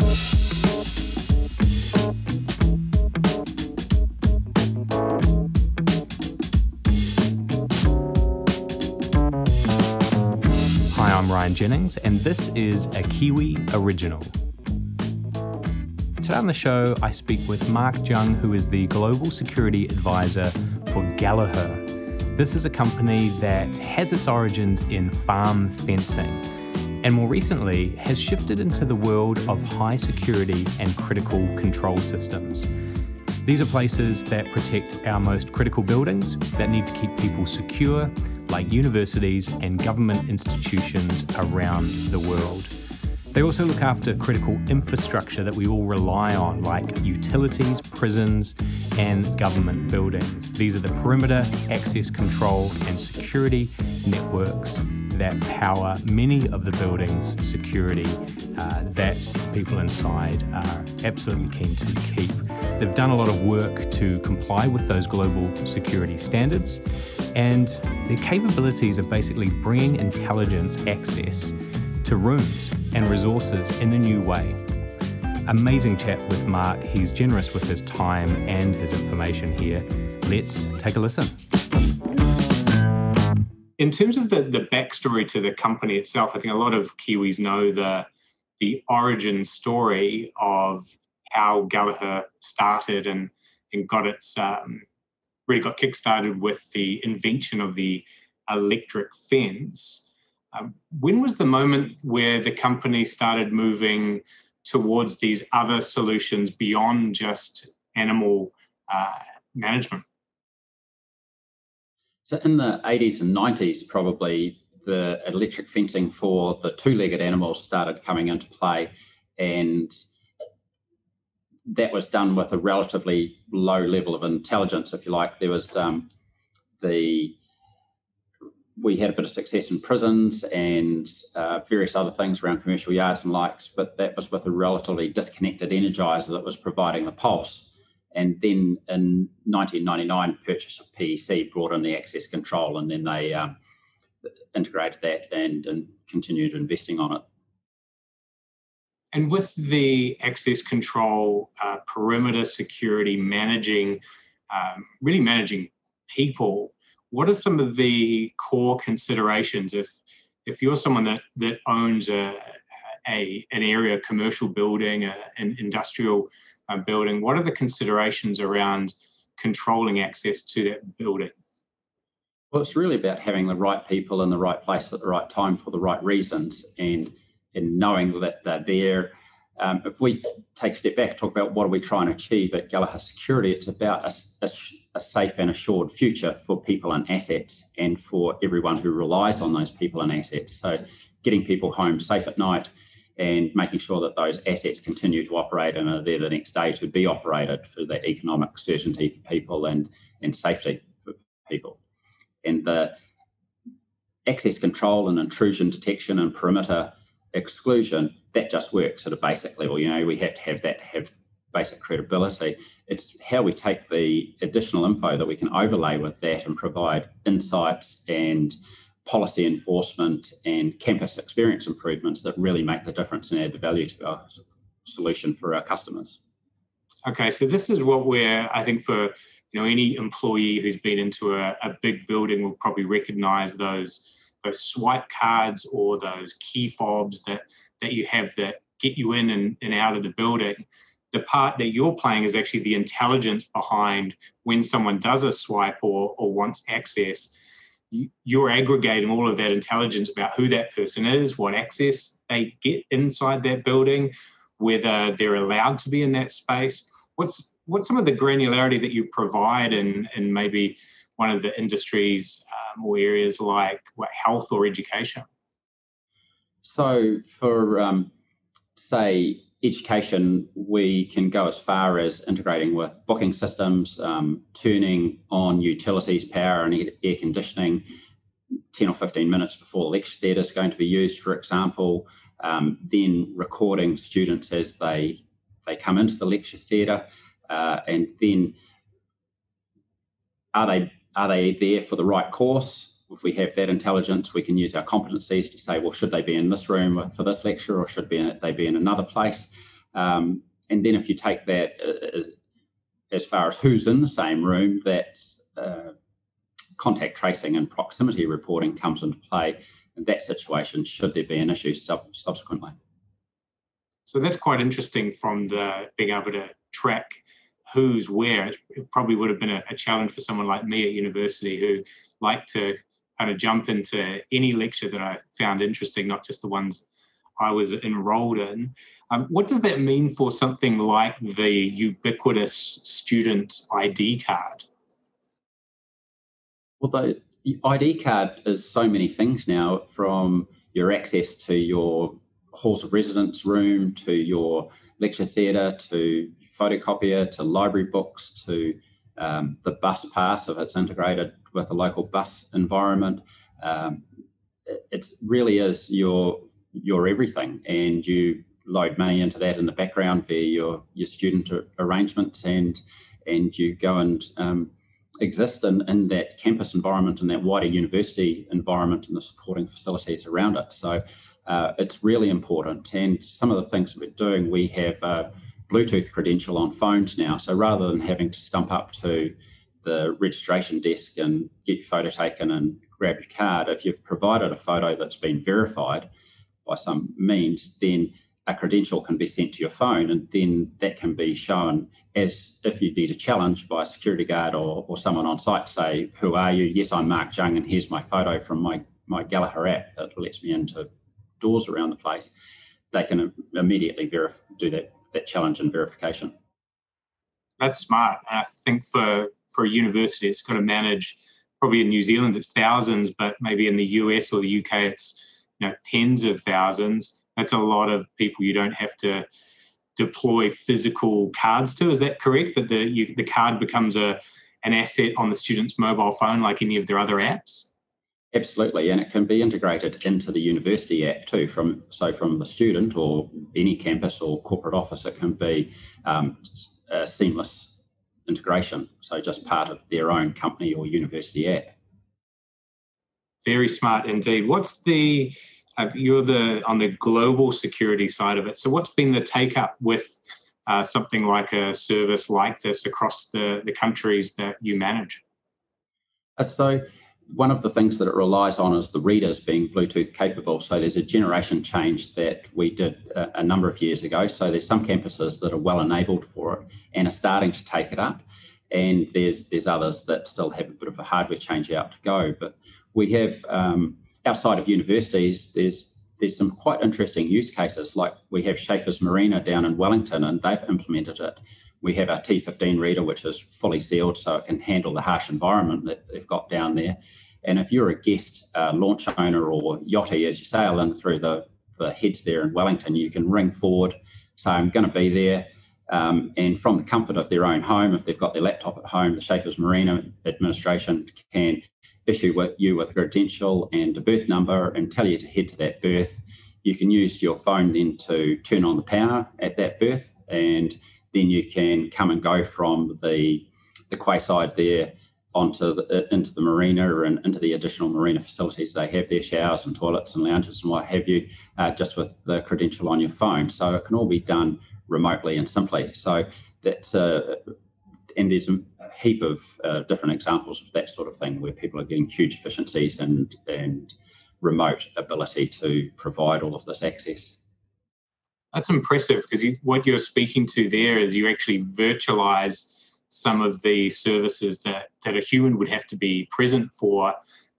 Hi, I'm Ryan Jennings, and this is a Kiwi Original. Today on the show, I speak with Mark Junge, who is the Global Security Advisor for Gallagher. This is a company that has its origins in farm fencing and more recently has shifted into the world of high security and critical control systems. These are places that protect our most critical buildings that need to keep people secure, like universities and government institutions around the world. They also look after critical infrastructure that we all rely on, like utilities, prisons, and government buildings. These are the perimeter, access control, and security networks that power many of the buildings' security uh, that people inside are absolutely keen to keep. They've done a lot of work to comply with those global security standards, and their capabilities are basically bringing intelligence access to rooms and resources in a new way. Amazing chat with Mark. He's generous with his time and his information here. Let's take a listen. In terms of the, the backstory to the company itself, I think a lot of Kiwis know the, the origin story of how Gallagher started and, and got its um, really got kickstarted with the invention of the electric fence. Um, when was the moment where the company started moving towards these other solutions beyond just animal uh, management? So, in the 80s and 90s, probably the electric fencing for the two legged animals started coming into play, and that was done with a relatively low level of intelligence, if you like. There was um, the we had a bit of success in prisons and uh, various other things around commercial yards and likes, but that was with a relatively disconnected energizer that was providing the pulse. And then in 1999, purchase of PEC brought in the access control, and then they um, integrated that and, and continued investing on it. And with the access control, uh, perimeter security, managing, um, really managing people, what are some of the core considerations if if you're someone that that owns a, a an area, commercial building, a, an industrial building, what are the considerations around controlling access to that building? Well, it's really about having the right people in the right place at the right time for the right reasons, and and knowing that they're there. Um, if we take a step back, and talk about what are we trying to achieve at Gallagher Security, it's about a, a a safe and assured future for people and assets and for everyone who relies on those people and assets. So, getting people home safe at night and making sure that those assets continue to operate and are there the next day to be operated for the economic certainty for people and, and safety for people. And the access control and intrusion detection and perimeter exclusion, that just works at a basic level. You know, we have to have that have basic credibility. It's how we take the additional info that we can overlay with that and provide insights and policy enforcement and campus experience improvements that really make the difference and add the value to our solution for our customers. Okay, so this is what we're, I think, for you know any employee who's been into a, a big building will probably recognise those those swipe cards or those key fobs that that you have that get you in and, and out of the building the part that you're playing is actually the intelligence behind when someone does a swipe or, or wants access you're aggregating all of that intelligence about who that person is what access they get inside that building whether they're allowed to be in that space. What's what's some of the granularity that you provide in in maybe one of the industries um, or areas like what health or education? So for um, say education, we can go as far as integrating with booking systems, um, turning on utilities, power, and air conditioning 10 or 15 minutes before the lecture theatre is going to be used, for example, um, then recording students as they, they come into the lecture theatre, uh, and then are they, are they there for the right course? If we have that intelligence, we can use our competencies to say, well, should they be in this room for this lecture or should they be in another place? Um, and then if you take that uh, as, as, far as who's in the same room, that uh, contact tracing and proximity reporting comes into play in that situation should there be an issue sub- subsequently. So that's quite interesting from the being able to track who's where. It probably would have been a, a challenge for someone like me at university who liked to kind of jump into any lecture that I found interesting, not just the ones I was enrolled in. Um, what does that mean for something like the ubiquitous student ID card? Well, the ID card is so many things now from your access to your halls of residence room to your lecture theatre to photocopier to library books to um, the bus pass if it's integrated with a local bus environment. Um, it really is your your everything, and you load money into that in the background via your your student arrangements, and and you go and um, exist in, in that campus environment and that wider university environment and the supporting facilities around it. So uh, it's really important. And some of the things we're doing, we have a Bluetooth credential on phones now. So rather than having to stump up to the registration desk and get your photo taken and grab your card, if you've provided a photo that's been verified by some means, then a credential can be sent to your phone and then that can be shown as if you need a challenge by a security guard or, or someone on site to say, Who are you? Yes, I'm Mark Junge, and here's my photo from my, my Gallagher app that lets me into doors around the place. They can immediately verif- do that, that challenge and verification. That's smart. And I think for, for a university, it's got to manage, probably in New Zealand, it's thousands, but maybe in the US or the UK, it's you know tens of thousands. That's a lot of people you don't have to deploy physical cards to. Is that correct? That the you, the card becomes a an asset on the student's mobile phone, like any of their other apps. Absolutely, and it can be integrated into the university app too. From so from the student or any campus or corporate office, it can be um, a seamless integration. So just part of their own company or university app. Very smart indeed. What's the uh, you're the on the global security side of it. So what's been the take up with uh, something like a service like this across the the countries that you manage? Uh, so one of the things that it relies on is the readers being Bluetooth capable. So there's a generation change that we did a, a, number of years ago. So there's some campuses that are well enabled for it and are starting to take it up, and there's there's others that still have a bit of a hardware change out to go. But we have um, outside of universities, there's there's some quite interesting use cases. Like we have Chaffers Marina down in Wellington, and they've implemented it. We have our T15 reader, which is fully sealed, so it can handle the harsh environment that they've got down there. And if you're a guest uh, launch owner or yachty as you sail in through the, the heads there in Wellington, you can ring forward, say, I'm going to be there. Um, and from the comfort of their own home, if they've got their laptop at home, the Chaffers Marina administration can issue with you with a credential and a berth number and tell you to head to that berth. You can use your phone then to turn on the power at that berth, and then you can come and go from the the quayside there onto the, into the marina and into the additional marina facilities they have their showers and toilets and lounges and what have you, uh, just with the credential on your phone. So it can all be done remotely and simply. So that's uh, and there's a heap of uh, different examples of that sort of thing where people are getting huge efficiencies and and remote ability to provide all of this access. That's impressive because you, what you're speaking to there is you actually virtualize some of the services that, that a human would have to be present for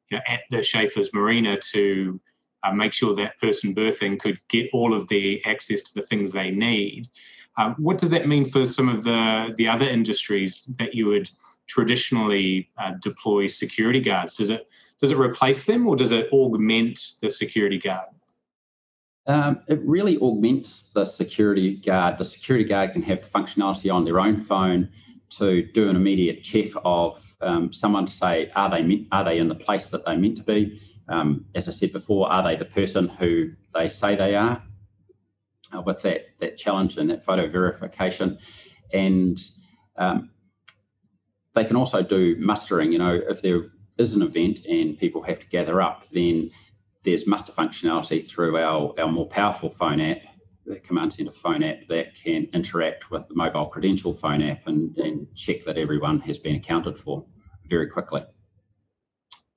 you know, at the Chaffers Marina to uh, make sure that person berthing could get all of the access to the things they need. Um, what does that mean for some of the, the other industries that you would traditionally uh, deploy security guards? Does it does it replace them or does it augment the security guard? Um, it really augments the security guard. The security guard can have functionality on their own phone to do an immediate check of um, someone to say, are they are they in the place that they meant to be? Um, as I said before, are they the person who they say they are? uh, with that that challenge and that photo verification, and um, they can also do mustering. You know, if there is an event and people have to gather up, then there's muster functionality through our, our more powerful phone app the command center phone app that can interact with the mobile credential phone app and, and check that everyone has been accounted for very quickly.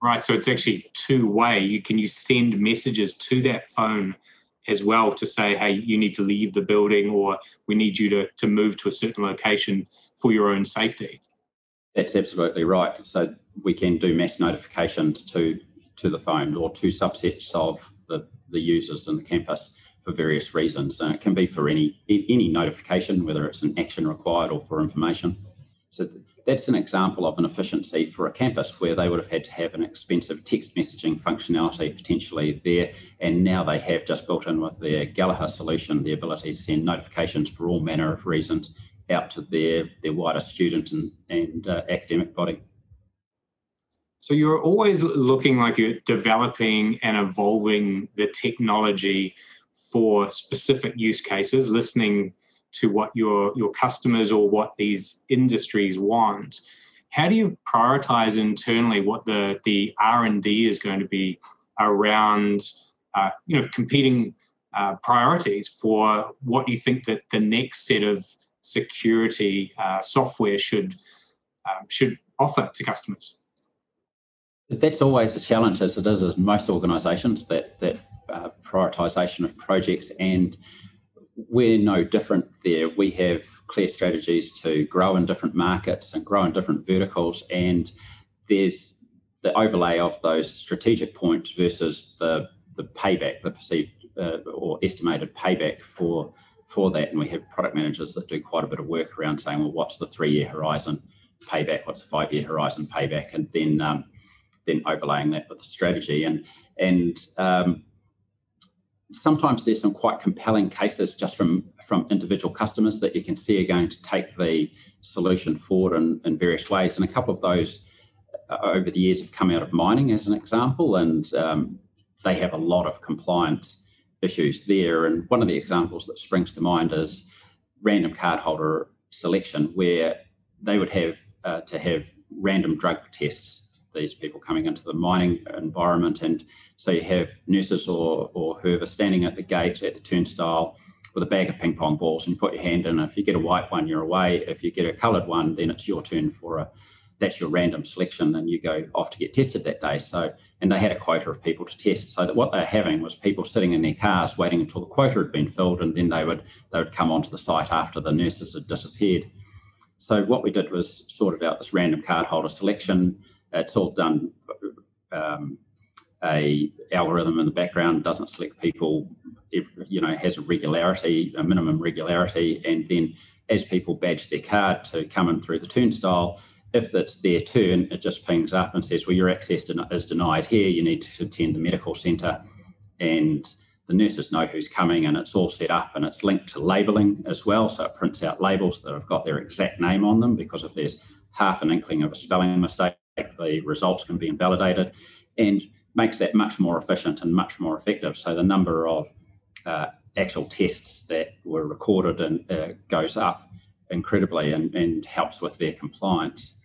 Right, so it's actually two way. You can you send messages to that phone as well to say, hey, you need to leave the building or we need you to, to move to a certain location for your own safety. That's absolutely right. So we can do mass notifications to to the phone or to subsets of the, the users in the campus for various reasons. And it can be for any any notification, whether it's an action required or for information. So that's an example of an efficiency for a campus where they would have had to have an expensive text messaging functionality potentially there. And now they have just built in with their Gallagher solution the ability to send notifications for all manner of reasons out to their, their wider student and, and uh, academic body. So you're always looking like you're developing and evolving the technology for specific use cases, listening to what your your customers or what these industries want. How do you prioritize internally what the the r&d is going to be around uh, you know competing uh, priorities for what you think that the next set of security uh, software should um, should offer to customers that's always a challenge as it is as most organizations that that uh, prioritization of projects and we're no different there. We have clear strategies to grow in different markets and grow in different verticals, and there's the overlay of those strategic points versus the the payback, the perceived uh, or estimated payback for for that. And we have product managers that do quite a bit of work around saying, well, what's the three year horizon payback? What's the five year horizon payback? And then um, then overlaying that with the strategy. And and um, sometimes there's some quite compelling cases just from from individual customers that you can see are going to take the solution forward in, in various ways. And a couple of those uh, over the years have come out of mining as an example and um, they have a lot of compliance issues there. And one of the examples that springs to mind is random cardholder selection where they would have uh, to have random drug tests these people coming into the mining environment. And so you have nurses or, or whoever standing at the gate at the turnstile with a bag of ping pong balls and you put your hand in. If you get a white one, you're away. If you get a coloured one, then it's your turn for a that's your random selection and you go off to get tested that day. So and they had a quota of people to test. So that what they're having was people sitting in their cars waiting until the quota had been filled and then they would they would come onto the site after the nurses had disappeared. So what we did was sorted out this random card holder selection it's all done. Um, a algorithm in the background doesn't select people. If, you know, has a regularity, a minimum regularity, and then as people badge their card to come in through the turnstile, if it's their turn, it just pings up and says, "Well, your access is denied here. You need to attend the medical centre," and the nurses know who's coming, and it's all set up and it's linked to labelling as well. So it prints out labels that have got their exact name on them because if there's half an inkling of a spelling mistake, the results can be invalidated and makes that much more efficient and much more effective. So the number of uh, actual tests that were recorded and uh, goes up incredibly and, and helps with their compliance.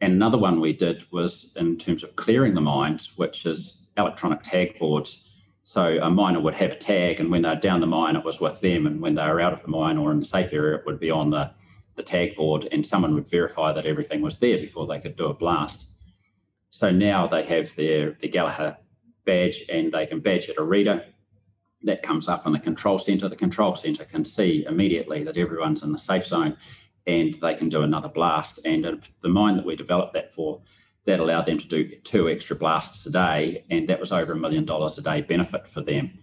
And another one we did was in terms of clearing the mines, which is electronic tag boards. So a miner would have a tag, and when they're down the mine, it was with them, and when they were out of the mine or in the safe area, it would be on the the tag board and someone would verify that everything was there before they could do a blast. So now they have their, their Gallagher badge and they can badge at a reader. That comes up in the control center. The control center can see immediately that everyone's in the safe zone and they can do another blast. And the mine that we developed that for, that allowed them to do two extra blasts a day. And that was over a million dollars a day benefit for them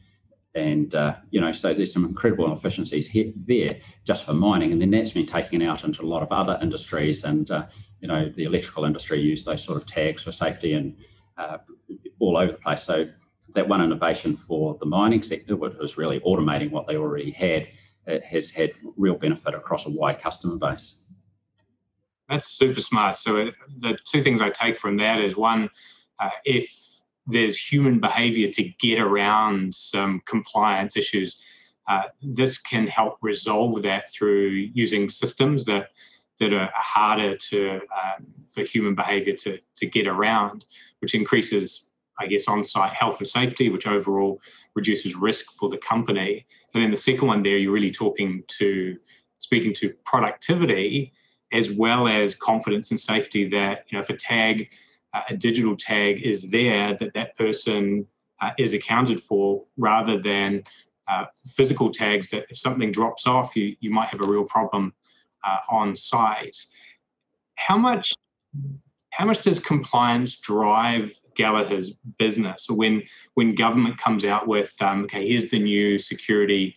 and uh, you know so there's some incredible efficiencies here, there just for mining. And then that's been taken out into a lot of other industries and uh, you know the electrical industry use those sort of tags for safety and uh, all over the place. So that one innovation for the mining sector which was really automating what they already had has had real benefit across a wide customer base. That's super smart. So it, the two things i take from that is one uh, if there's human behavior to get around some compliance issues. Uh, this can help resolve that through using systems that that are harder to um, for human behavior to to get around, which increases I guess, on site health and safety, which overall reduces risk for the company. And then the second one there, you're really talking to, speaking to productivity as well as confidence and safety that, you know, if a tag, a digital tag is there, that that person uh, is accounted for rather than uh, physical tags that if something drops off, you, you might have a real problem uh, on site. How much how much does compliance drive Gallagher's business? When when government comes out with um, okay, here's the new security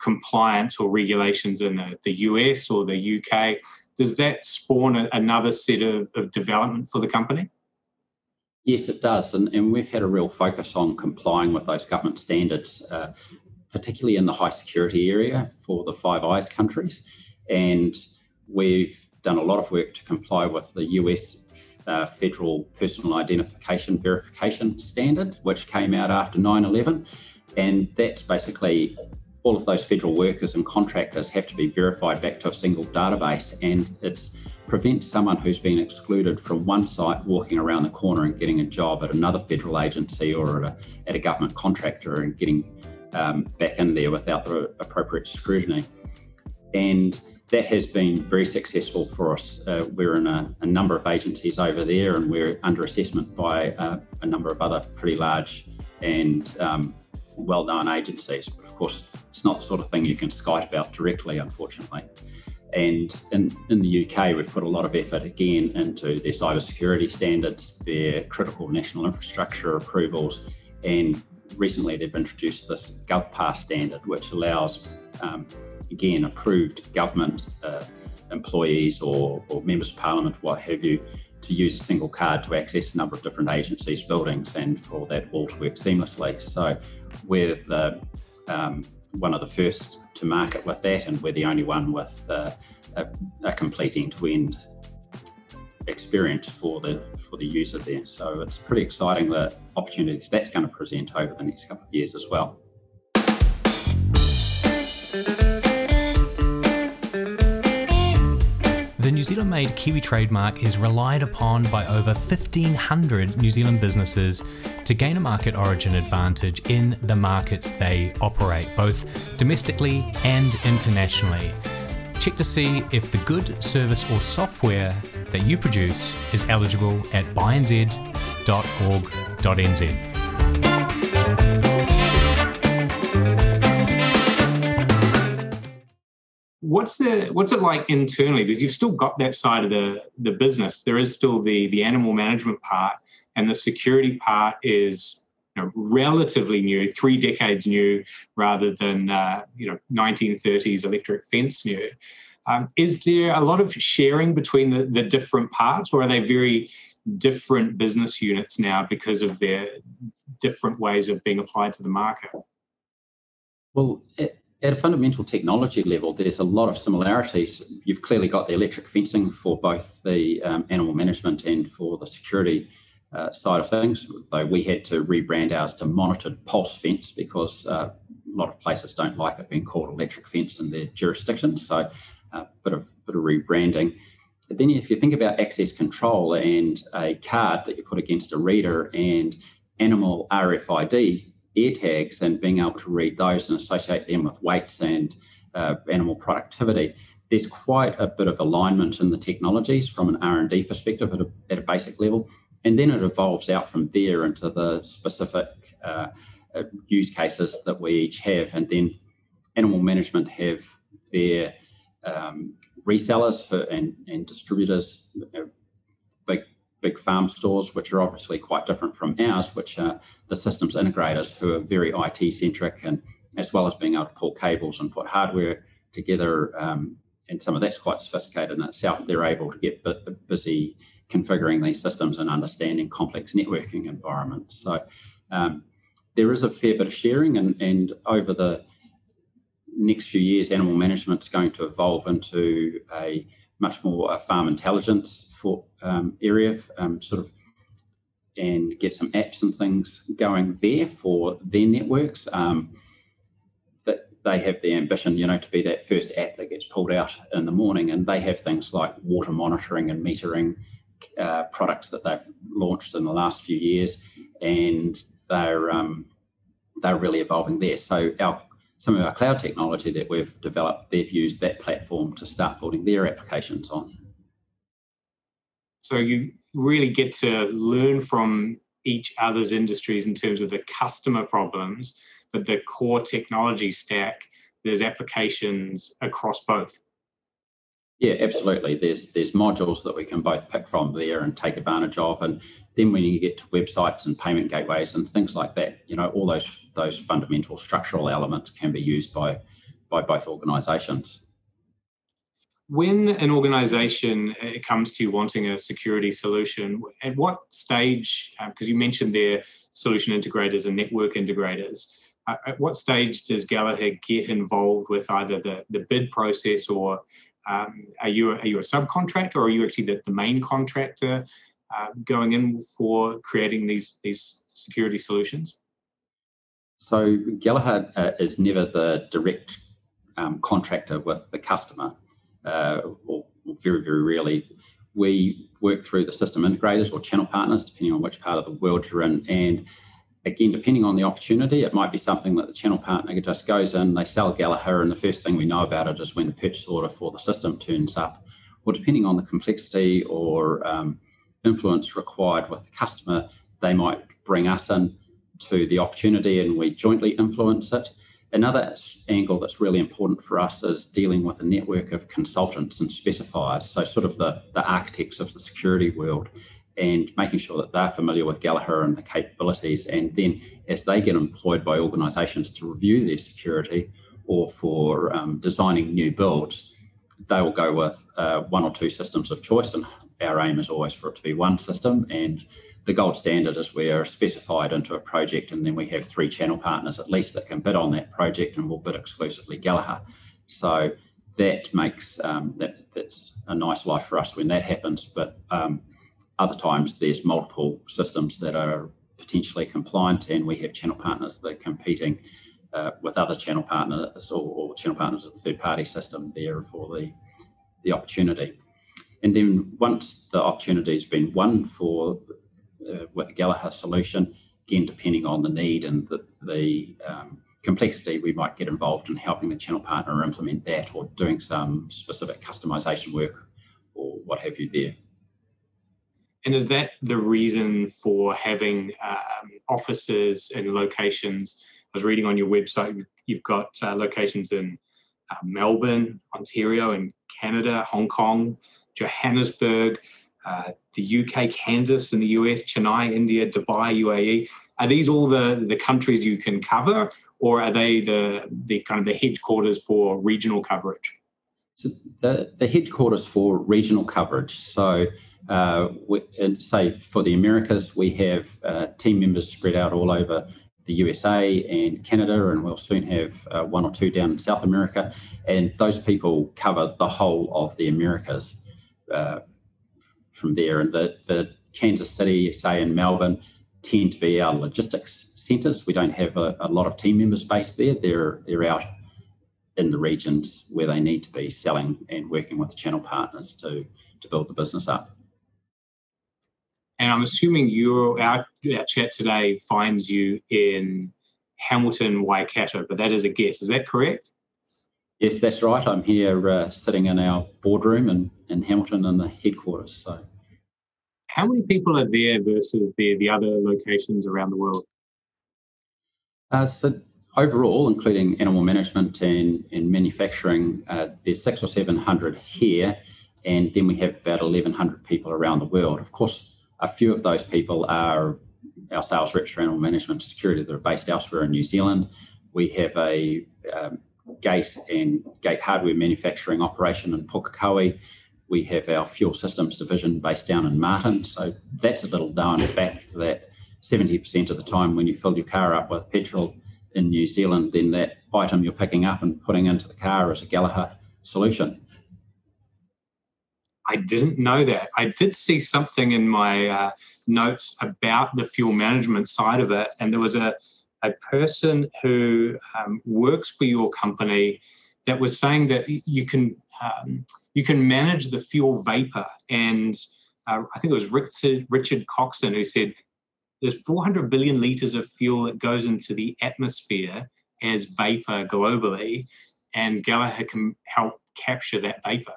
compliance or regulations in the, the US or the UK, does that spawn a, another set of, of development for the company? Yes, it does. And, and we've had a real focus on complying with those government standards, uh, particularly in the high security area for the Five Eyes countries. And we've done a lot of work to comply with the US uh, federal personal identification verification standard, which came out after 9 11. And that's basically all of those federal workers and contractors have to be verified back to a single database. And it's prevent someone who's been excluded from one site walking around the corner and getting a job at another federal agency or at a, at a government contractor and getting um, back in there without the appropriate scrutiny. And that has been very successful for us. Uh, we're in a, a, number of agencies over there and we're under assessment by uh, a number of other pretty large and um, well known agencies. But of course, it's not the sort of thing you can Skype about directly, unfortunately. And in, in the UK, we've put a lot of effort again into their cybersecurity standards, their critical national infrastructure approvals, and recently they've introduced this GovPass standard, which allows, um, again, approved government uh, employees or, or members of parliament, what have you, to use a single card to access a number of different agencies' buildings and for that all to work seamlessly. So we're the, um, one of the first to market with that, and we're the only one with uh, a, a, complete end-to-end experience for the for the user there. So it's pretty exciting the opportunities that's going to present over the next couple of years as well. The New Zealand made Kiwi trademark is relied upon by over 1,500 New Zealand businesses to gain a market origin advantage in the markets they operate, both domestically and internationally. Check to see if the good service or software that you produce is eligible at buyNZ.org.nz. what's the what's it like internally? Because you've still got that side of the the business. There is still the the animal management part and the security part is you know, relatively new three decades new rather than uh, you know 1930s electric fence new. Um, is there a lot of sharing between the, the different parts or are they very different business units now because of their different ways of being applied to the market? Well it, at a fundamental technology level, there's a lot of similarities. You've clearly got the electric fencing for both the um, animal management and for the security uh, side of things, though we had to rebrand ours to monitored pulse fence because uh, a lot of places don't like it being called electric fence in their jurisdiction. So a uh, bit of bit of rebranding. But then if you think about access control and a card that you put against a reader and animal RFID, ear tags and being able to read those and associate them with weights and uh, animal productivity, there's quite a bit of alignment in the technologies from an R&D perspective at a, at a basic level. And then it evolves out from there into the specific uh, uh, use cases that we each have. And then animal management have their um, resellers for, and, and distributors, big farm stores, which are obviously quite different from ours, which are the systems integrators who are very IT centric and as well as being able to pull cables and put hardware together. Um, and some of that's quite sophisticated in itself. They're able to get busy configuring these systems and understanding complex networking environments. So um, there is a fair bit of sharing, and, and over the next few years, animal management is going to evolve into a much more a farm intelligence for um, area, um, sort of, and get some apps and things going there for their networks. Um, that they have the ambition, you know, to be that first app that gets pulled out in the morning, and they have things like water monitoring and metering uh, products that they've launched in the last few years, and they're um, they're really evolving there. So our some of our cloud technology that we've developed, they've used that platform to start building their applications on. So you really get to learn from each other's industries in terms of the customer problems, but the core technology stack, there's applications across both. Yeah, absolutely. There's there's modules that we can both pick from there and take advantage of, and then when you get to websites and payment gateways and things like that, you know, all those those fundamental structural elements can be used by by both organisations. When an organisation uh, comes to wanting a security solution, at what stage? Because uh, you mentioned their solution integrators and network integrators. Uh, at what stage does Gallagher get involved with either the, the bid process or um, are you are you a subcontractor or are you actually the, the main contractor uh, going in for creating these these security solutions? So Gallagher uh, is never the direct um, contractor with the customer, uh, or, or very very rarely. We work through the system integrators or channel partners, depending on which part of the world you're in, and again, depending on the opportunity, it might be something that the channel partner just goes in, they sell Gallagher, and the first thing we know about it is when the purchase order for the system turns up. Or depending on the complexity or um, influence required with the customer, they might bring us in to the opportunity and we jointly influence it. Another angle that's really important for us is dealing with a network of consultants and specifiers, so sort of the, the architects of the security world and making sure that they're familiar with Gallagher and the capabilities. And then as they get employed by organisations to review their security or for um, designing new builds, they will go with uh, one or two systems of choice. And our aim is always for it to be one system. And the gold standard is we're specified into a project and then we have three channel partners at least that can bid on that project and we'll bid exclusively Gallagher. So that makes um, that that's a nice life for us when that happens. But um, other times there's multiple systems that are potentially compliant, and we have channel partners that are competing uh, with other channel partners or, or channel partners of the third party system there for the, the opportunity. And then once the opportunity has been won for uh, with a Gallagher solution, again, depending on the need and the, the um, complexity, we might get involved in helping the channel partner implement that or doing some specific customization work or what have you there. And is that the reason for having um, offices and locations? I was reading on your website, you've got uh, locations in uh, Melbourne, Ontario, and Canada, Hong Kong, Johannesburg, uh, the UK, Kansas, in the US, Chennai, India, Dubai, UAE. Are these all the, the countries you can cover, or are they the, the kind of the headquarters for regional coverage? So the, the headquarters for regional coverage. So say for the Americas, we have uh, team members spread out all over the USA and Canada, and we'll soon have uh, one or two down in South America. And those people cover the whole of the Americas uh, from there. And the, the Kansas City, say, in Melbourne, tend to be our logistics centres. We don't have a, a, lot of team members based there. They're they're out in the regions where they need to be selling and working with channel partners to to build the business up. And I'm assuming your our, our chat today finds you in Hamilton, Waikato, but that is a guess. Is that correct? Yes, that's right. I'm here uh, sitting in our boardroom in, in Hamilton in the headquarters. So, how many people are there versus the the other locations around the world? Uh, so overall, including animal management and, and manufacturing, uh, there's six or seven hundred here, and then we have about eleven hundred people around the world. Of course, a few of those people are our sales reps for animal management security that are based elsewhere in New Zealand. We have a um, gate and gate hardware manufacturing operation in Pukekohe. We have our fuel systems division based down in Martin. So that's a little known fact that 70% of the time when you fill your car up with petrol in New Zealand, then that item you're picking up and putting into the car is a Gallagher solution. I didn't know that. I did see something in my uh, notes about the fuel management side of it, and there was a a person who um, works for your company that was saying that you can um, you can manage the fuel vapor and uh, I think it was Richard, Richard Coxon who said there's 400 billion litres of fuel that goes into the atmosphere as vapor globally, and Gallagher can help capture that vapor.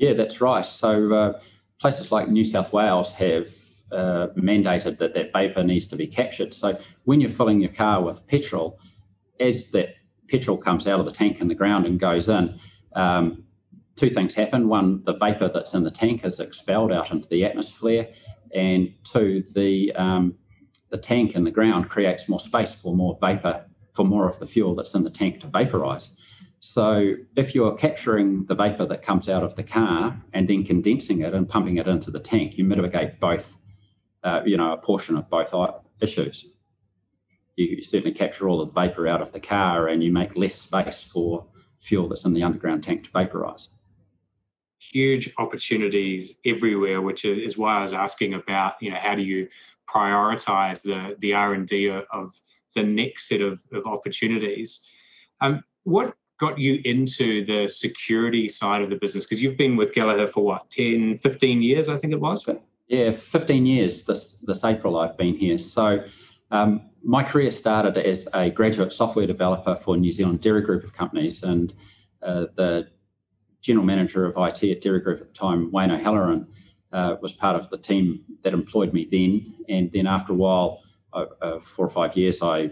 Yeah, that's right. So uh, places like New South Wales have uh, mandated that that vapor needs to be captured. So when you're filling your car with petrol, as that petrol comes out of the tank in the ground and goes in, um, two things happen. One, the vapor that's in the tank is expelled out into the atmosphere, and two, the um, the tank in the ground creates more space for more vapor for more of the fuel that's in the tank to vaporize. So if you're capturing the vapor that comes out of the car and then condensing it and pumping it into the tank, you mitigate both, uh, you know, a portion of both issues. You certainly capture all of the vapor out of the car and you make less space for fuel that's in the underground tank to vaporize. Huge opportunities everywhere, which is why I was asking about, you know, how do you prioritize the the R and D of the next set of, of opportunities? Um, what got you into the security side of the business? Because you've been with Gallagher for what, 10, 15 years, I think it was? Yeah, 15 years this, this April I've been here. So um, my career started as a graduate software developer for New Zealand Dairy Group of companies. And uh, the general manager of IT at Dairy Group at the time, Wayne O'Halloran, uh, was part of the team that employed me then. And then after a while, uh, uh four or five years, I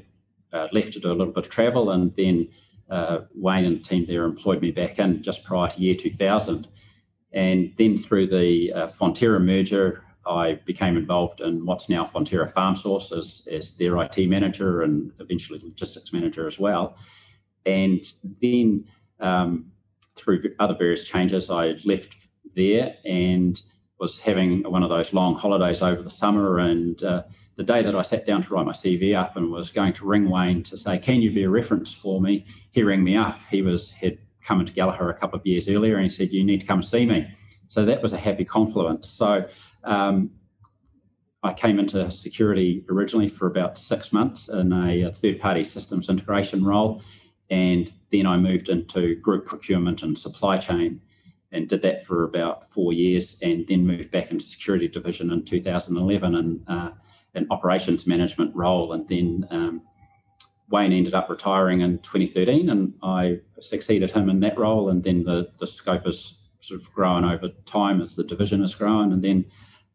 uh, left to do a little bit of travel and then uh, Wayne and team there employed me back in just prior to year 2000. And then through the uh, Fonterra merger, I became involved in what's now Fonterra Farm Source as, as their IT manager and eventually logistics manager as well. And then um, through other various changes, I left there and was having one of those long holidays over the summer and uh, the day that I sat down to write my CV up and was going to ring Wayne to say, "Can you be a reference for me?" He rang me up. He was had come into Gallagher a couple of years earlier, and he said, "You need to come see me." So that was a happy confluence. So um, I came into security originally for about six months in a, third-party systems integration role, and then I moved into group procurement and supply chain and did that for about four years and then moved back into security division in 2011 and uh, an operations management role. And then um, Wayne ended up retiring in 2013, and I succeeded him in that role. And then the, the scope has sort of grown over time as the division has grown. And then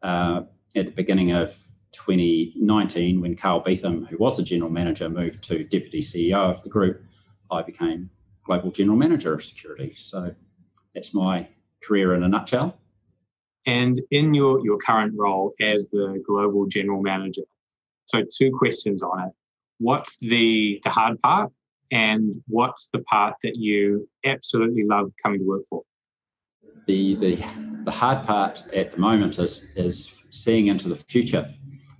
uh, at the beginning of 2019, when Carl Beetham, who was the general manager, moved to deputy CEO of the group, I became global general manager of security. So that's my career in a nutshell. And in your, your current role as the global general manager, so two questions on it. What's the, the hard part? And what's the part that you absolutely love coming to work for? The, the, the hard part at the moment is, is seeing into the future.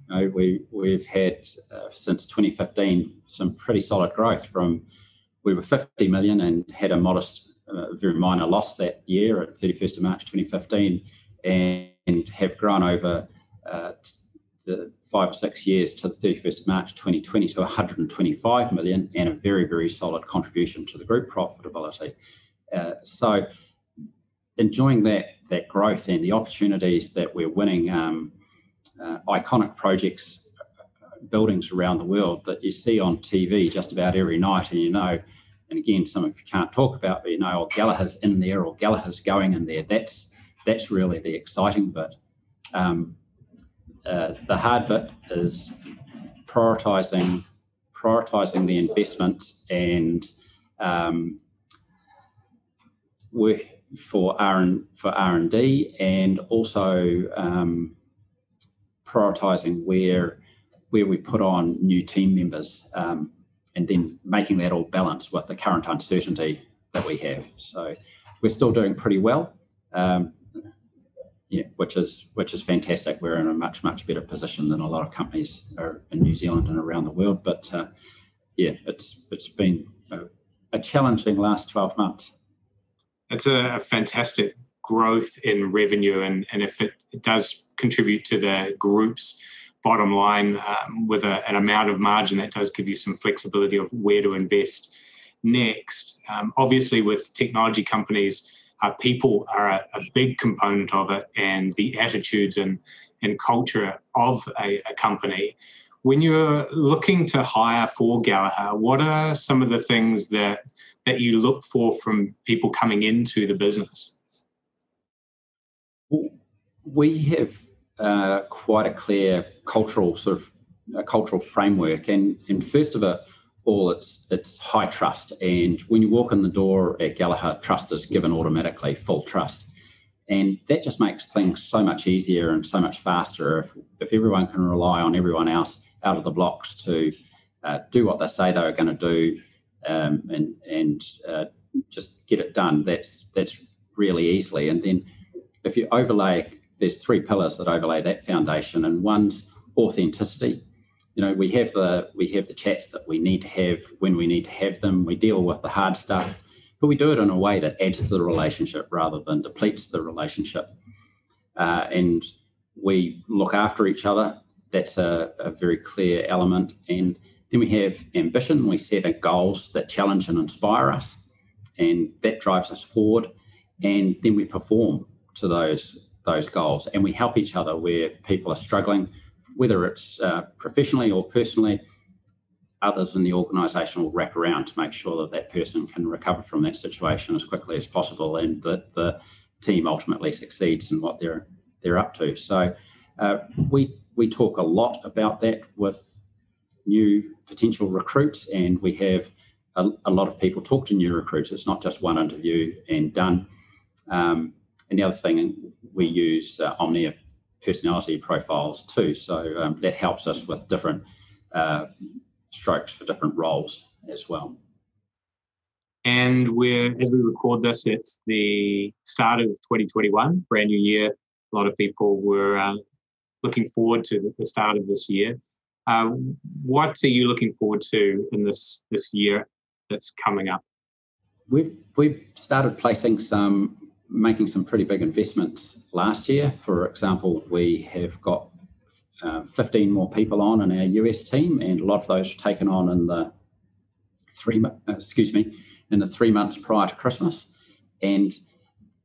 You know, we, we've had uh, since 2015 some pretty solid growth from we were 50 million and had a modest, uh, very minor loss that year at 31st of March 2015 and have grown over uh, the five or six years to the 31st of March 2020 to 125 million and a very, very solid contribution to the group profitability. Uh, so enjoying that that growth and the opportunities that we're winning um, uh, iconic projects uh, buildings around the world that you see on TV just about every night and you know and again some of you can't talk about but you know oh Gallagher's in there or Gallagher's going in there that's that's really the exciting bit. Um, uh, the hard bit is prioritizing prioritizing the investments and um, work for R for R and D, and also um, prioritizing where where we put on new team members, um, and then making that all balance with the current uncertainty that we have. So we're still doing pretty well. Um, yeah, which is which is fantastic. We're in a much much better position than a lot of companies are in New Zealand and around the world. But uh, yeah, it's it's been a, a, challenging last twelve months. It's a, fantastic growth in revenue, and and if it, it does contribute to the group's bottom line um, with a, an amount of margin, that does give you some flexibility of where to invest next. Um, obviously, with technology companies uh, people are a, a, big component of it and the attitudes and, and culture of a, a, company. When you're looking to hire for Gallagher, what are some of the things that, that you look for from people coming into the business? We have uh, quite a clear cultural sort of a cultural framework, and, and first of all, it's it's high trust. And when you walk in the door at Gallagher, trust is given automatically, full trust, and that just makes things so much easier and so much faster if if everyone can rely on everyone else out of the blocks to uh, do what they say they are going to do, um, and and uh, just get it done. That's that's really easily, and then if you overlay there's three pillars that overlay that foundation, and one's authenticity. You know, we have the we have the chats that we need to have when we need to have them. We deal with the hard stuff, but we do it in a way that adds to the relationship rather than depletes the relationship. Uh, and we look after each other. That's a, a very clear element. And then we have ambition. We set goals that challenge and inspire us, and that drives us forward. And then we perform to those those goals and we help each other where people are struggling, whether it's uh, professionally or personally. Others in the organisation will wrap around to make sure that that person can recover from that situation as quickly as possible and that the team ultimately succeeds in what they're they're up to. So uh, we we talk a lot about that with new potential recruits, and we have a, a lot of people talk to new recruits. It's not just one interview and done. Um, and the other thing, we use uh, Omnia personality profiles too. So um, that helps us with different uh, strokes for different roles as well. And we're, as we record this, it's the start of 2021, brand new year. A lot of people were uh, looking forward to the start of this year. Uh, what are you looking forward to in this this year that's coming up? We've we've started placing some making some pretty big investments last year. For example, we have got uh, 15 more people on in our US team, and a lot of those were taken on in the three, uh, excuse me, in the three months prior to Christmas. And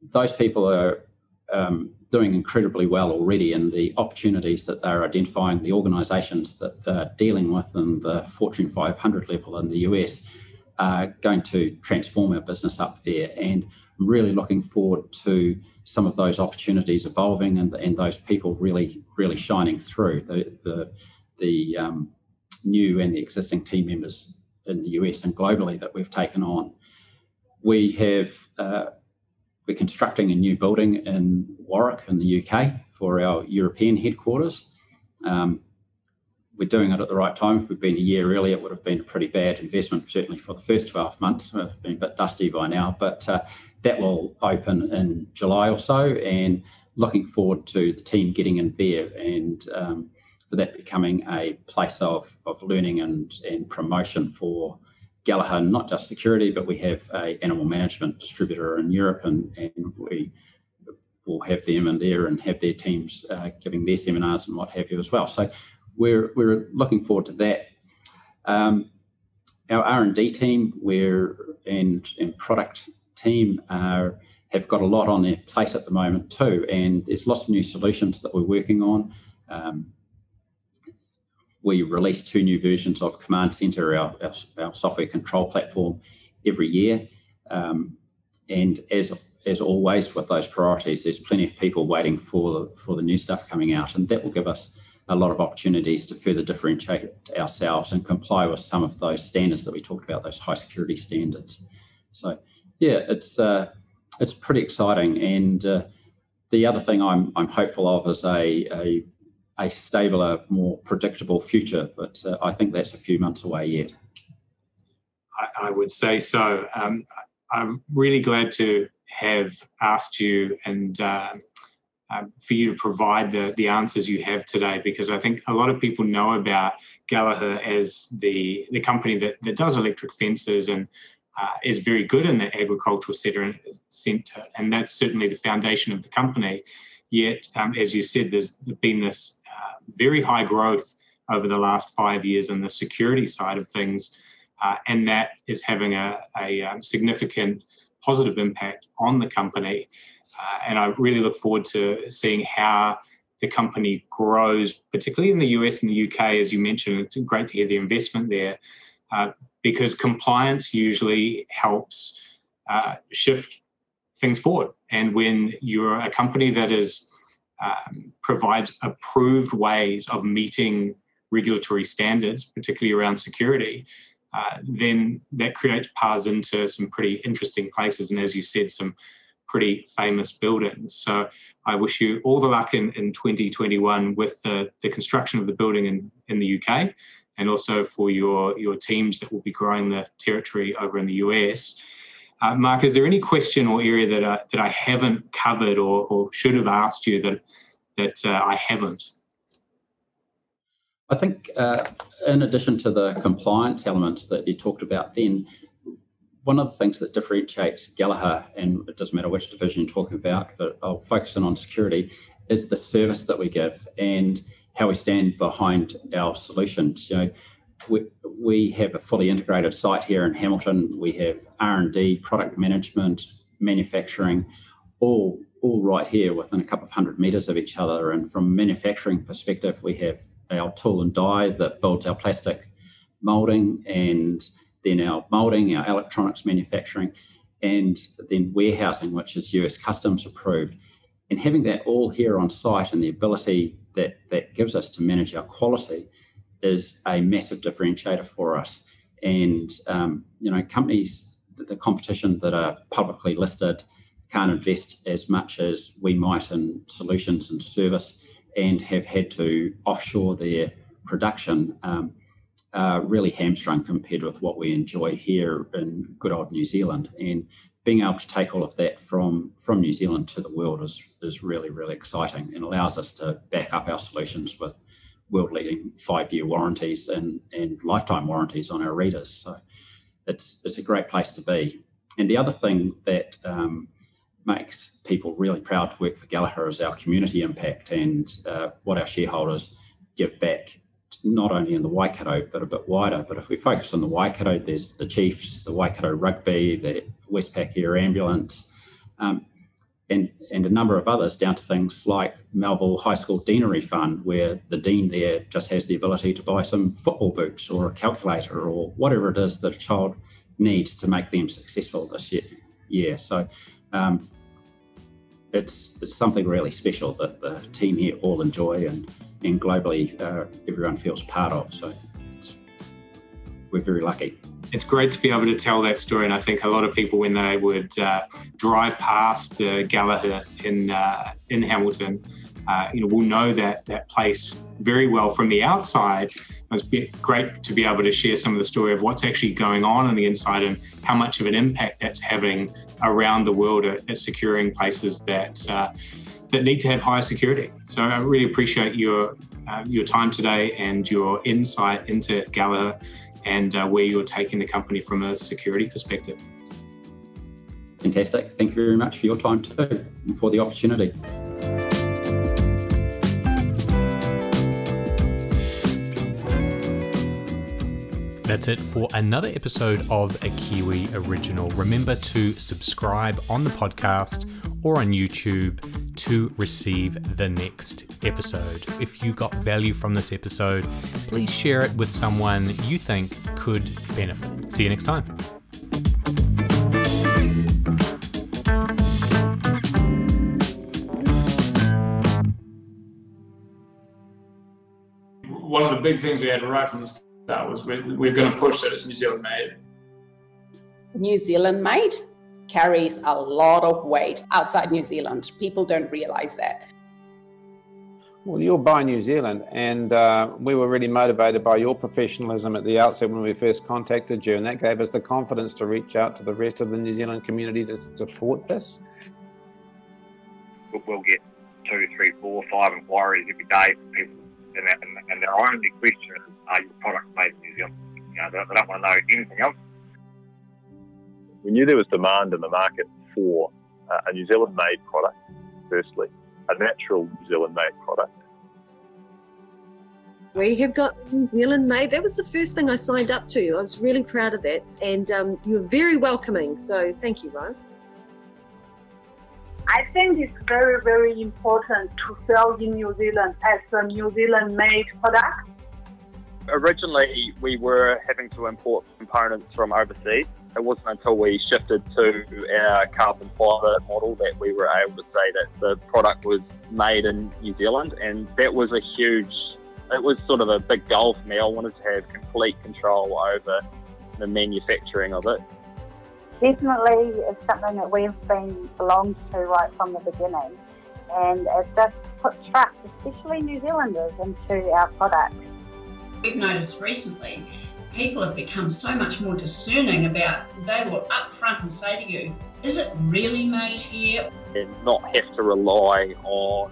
those people are um, doing incredibly well already in the opportunities that they're identifying, the organizations that they're dealing with in the Fortune 500 level in the US are going to transform our business up there. And I'm really looking forward to some of those opportunities evolving and, and those people really, really shining through the, the, the um, new and the existing team members in the US and globally that we've taken on. We have uh, we're constructing a new building in Warwick in the UK for our European headquarters. Um, we're doing it at the right time. If we'd been a year early, it would have been a pretty bad investment, certainly for the first 12 months. It's been a bit dusty by now, but uh, that will open in July or so, and looking forward to the team getting in there and um, for that becoming a place of, of learning and, and promotion for Gallagher, not just security, but we have a animal management distributor in Europe, and, and we will have them in there and have their teams uh, giving their seminars and what have you as well. So we're we're looking forward to that. Um, our R and D team, we're and and product team are, have got a lot on their plate at the moment too, and there's lots of new solutions that we're working on. Um, we release two new versions of Command Center, our, our, our software control platform, every year. Um, and as as always with those priorities, there's plenty of people waiting for the, for the new stuff coming out, and that will give us a lot of opportunities to further differentiate ourselves and comply with some of those standards that we talked about, those high security standards. So yeah, it's uh, it's pretty exciting. And uh, the other thing I'm I'm hopeful of is a a, a stabler, more predictable future. But uh, I think that's a few months away yet. I, I would say so. Um, I'm really glad to have asked you and. Um, um, for you to provide the, the answers you have today because I think a lot of people know about Gallagher as the, the company that, that does electric fences and uh, is very good in the agricultural sector, and that's certainly the foundation of the company. Yet, um, as you said, there's been this uh, very high growth over the last five years in the security side of things, uh, and that is having a, a um, significant positive impact on the company. Uh, and I really look forward to seeing how the company grows, particularly in the US and the UK, as you mentioned. It's great to hear the investment there uh, because compliance usually helps uh, shift things forward. And when you're a company that is um, provides approved ways of meeting regulatory standards, particularly around security, uh, then that creates paths into some pretty interesting places. And as you said, some pretty famous buildings. So I wish you all the luck in, in 2021 with the, the construction of the building in, in the UK and also for your, your teams that will be growing the territory over in the US. Uh, Mark, is there any question or area that I, that I haven't covered or, or should have asked you that, that uh, I haven't? I think, uh, in addition to the compliance elements that you talked about, then one of the things that differentiates Gallagher, and it doesn't matter which division you're talking about, but I'll focus in on security, is the service that we give and how we stand behind our solutions. You know, we, we have a fully integrated site here in Hamilton. We have R and D, product management, manufacturing, all all right here within a couple of hundred meters of each other. And from manufacturing perspective, we have our tool and die that builds our plastic molding and then our molding, our electronics manufacturing, and then warehousing, which is US customs approved. And having that all here on site and the ability that that gives us to manage our quality is a massive differentiator for us. And um, you know, companies, the competition that are publicly listed, can't invest as much as we might in solutions and service, and have had to offshore their production. Um, uh, really hamstrung compared with what we enjoy here in good old New Zealand. And being able to take all of that from from New Zealand to the world is is really really exciting and allows us to back up our solutions with world leading five year warranties and and lifetime warranties on our readers. So it's it's a great place to be. And the other thing that um, makes people really proud to work for Gallagher is our community impact and uh, what our shareholders give back not only in the Waikato but a bit wider. But if we focus on the Waikato, there's the Chiefs, the Waikato Rugby, the Westpac Air Ambulance, um, and and a number of others, down to things like Melville High School Deanery Fund, where the dean there just has the ability to buy some football boots or a calculator or whatever it is that a child needs to make them successful this year. Yeah, so. Um, it's, it's something really special that the team here all enjoy and and globally uh, everyone feels part of. So we're very lucky. It's great to be able to tell that story, and I think a lot of people, when they would uh, drive past the Gallagher in uh, in Hamilton, uh, you know, will know that that place very well from the outside. It's great to be able to share some of the story of what's actually going on on the inside and how much of an impact that's having around the world at, at securing places that uh, that need to have higher security. So I really appreciate your uh, your time today and your insight into Gallagher and uh, where you're taking the company from a security perspective. Fantastic. Thank you very much for your time too and for the opportunity. That's it for another episode of a Kiwi Original. Remember to subscribe on the podcast or on YouTube to receive the next episode. If you got value from this episode, please share it with someone you think could benefit. See you next time. One of the big things we had right from the start was we're, we're going to push that it's New Zealand made. New Zealand made? Carries a lot of weight outside New Zealand. People don't realize that. Well, you're by New Zealand, and uh, we were really motivated by your professionalism at the outset when we first contacted you, and that gave us the confidence to reach out to the rest of the New Zealand community to support this. We'll get two, three, four, five inquiries every day from people, and, and, and their only question is, "Are your products made in New Zealand?" You know, they, they don't want to know anything else we knew there was demand in the market for uh, a New Zealand made product, firstly, a natural New Zealand made product. We have got New Zealand made. That was the first thing I signed up to. I was really proud of that. And um, you were very welcoming. So thank you, Ryan. I think it's very, very important to sell in New Zealand as a New Zealand made product. Originally, we were having to import components from overseas. It wasn't until we shifted to our carbon fibre model that we were able to say that the product was made in New Zealand, and that was a huge, it was sort of a big goal for me. I wanted to have complete control over the manufacturing of it. Definitely, it's something that we've been belonged to right from the beginning, and it just put trust, especially New Zealanders, into our products. We've noticed recently people have become so much more discerning about they will upfront and say to you, is it really made here? And not have to rely on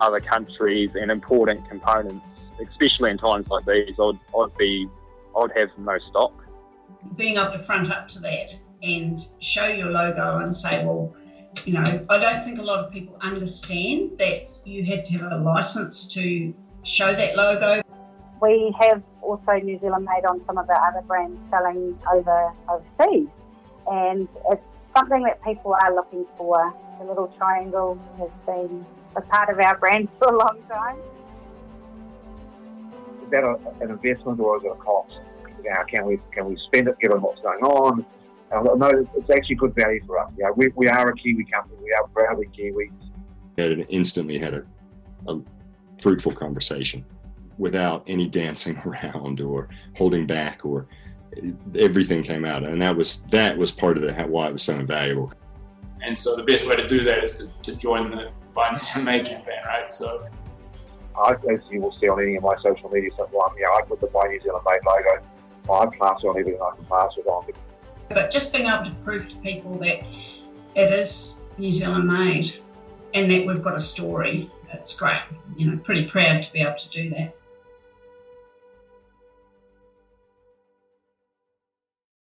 other countries and important components, especially in times like these. I'd, I'd be, I'd have no stock. Being able to front up to that and show your logo and say, well, you know, I don't think a lot of people understand that you have to have a license to show that logo. We have also New Zealand made on some of our other brands selling over overseas, and it's something that people are looking for. The little triangle has been a part of our brand for a long time. Is that a, an investment or is it a cost? You know, can we can we spend it given what's going on? Uh, no, it's actually good value for us. Yeah, we, we are a Kiwi company. We are proudly Kiwi. Had instantly had a, a fruitful conversation without any dancing around or holding back or everything came out and that was that was part of the why it was so invaluable and so the best way to do that is to, to join the buy new zealand made campaign right so I, as you will see on any of my social media stuff, well, you know, I put the Buy New Zealand Made logo. I pass it on everything I can pass it on. But just being able to prove to people that it is New Zealand made and that we've got a story, it's great. You know, pretty proud to be able to do that.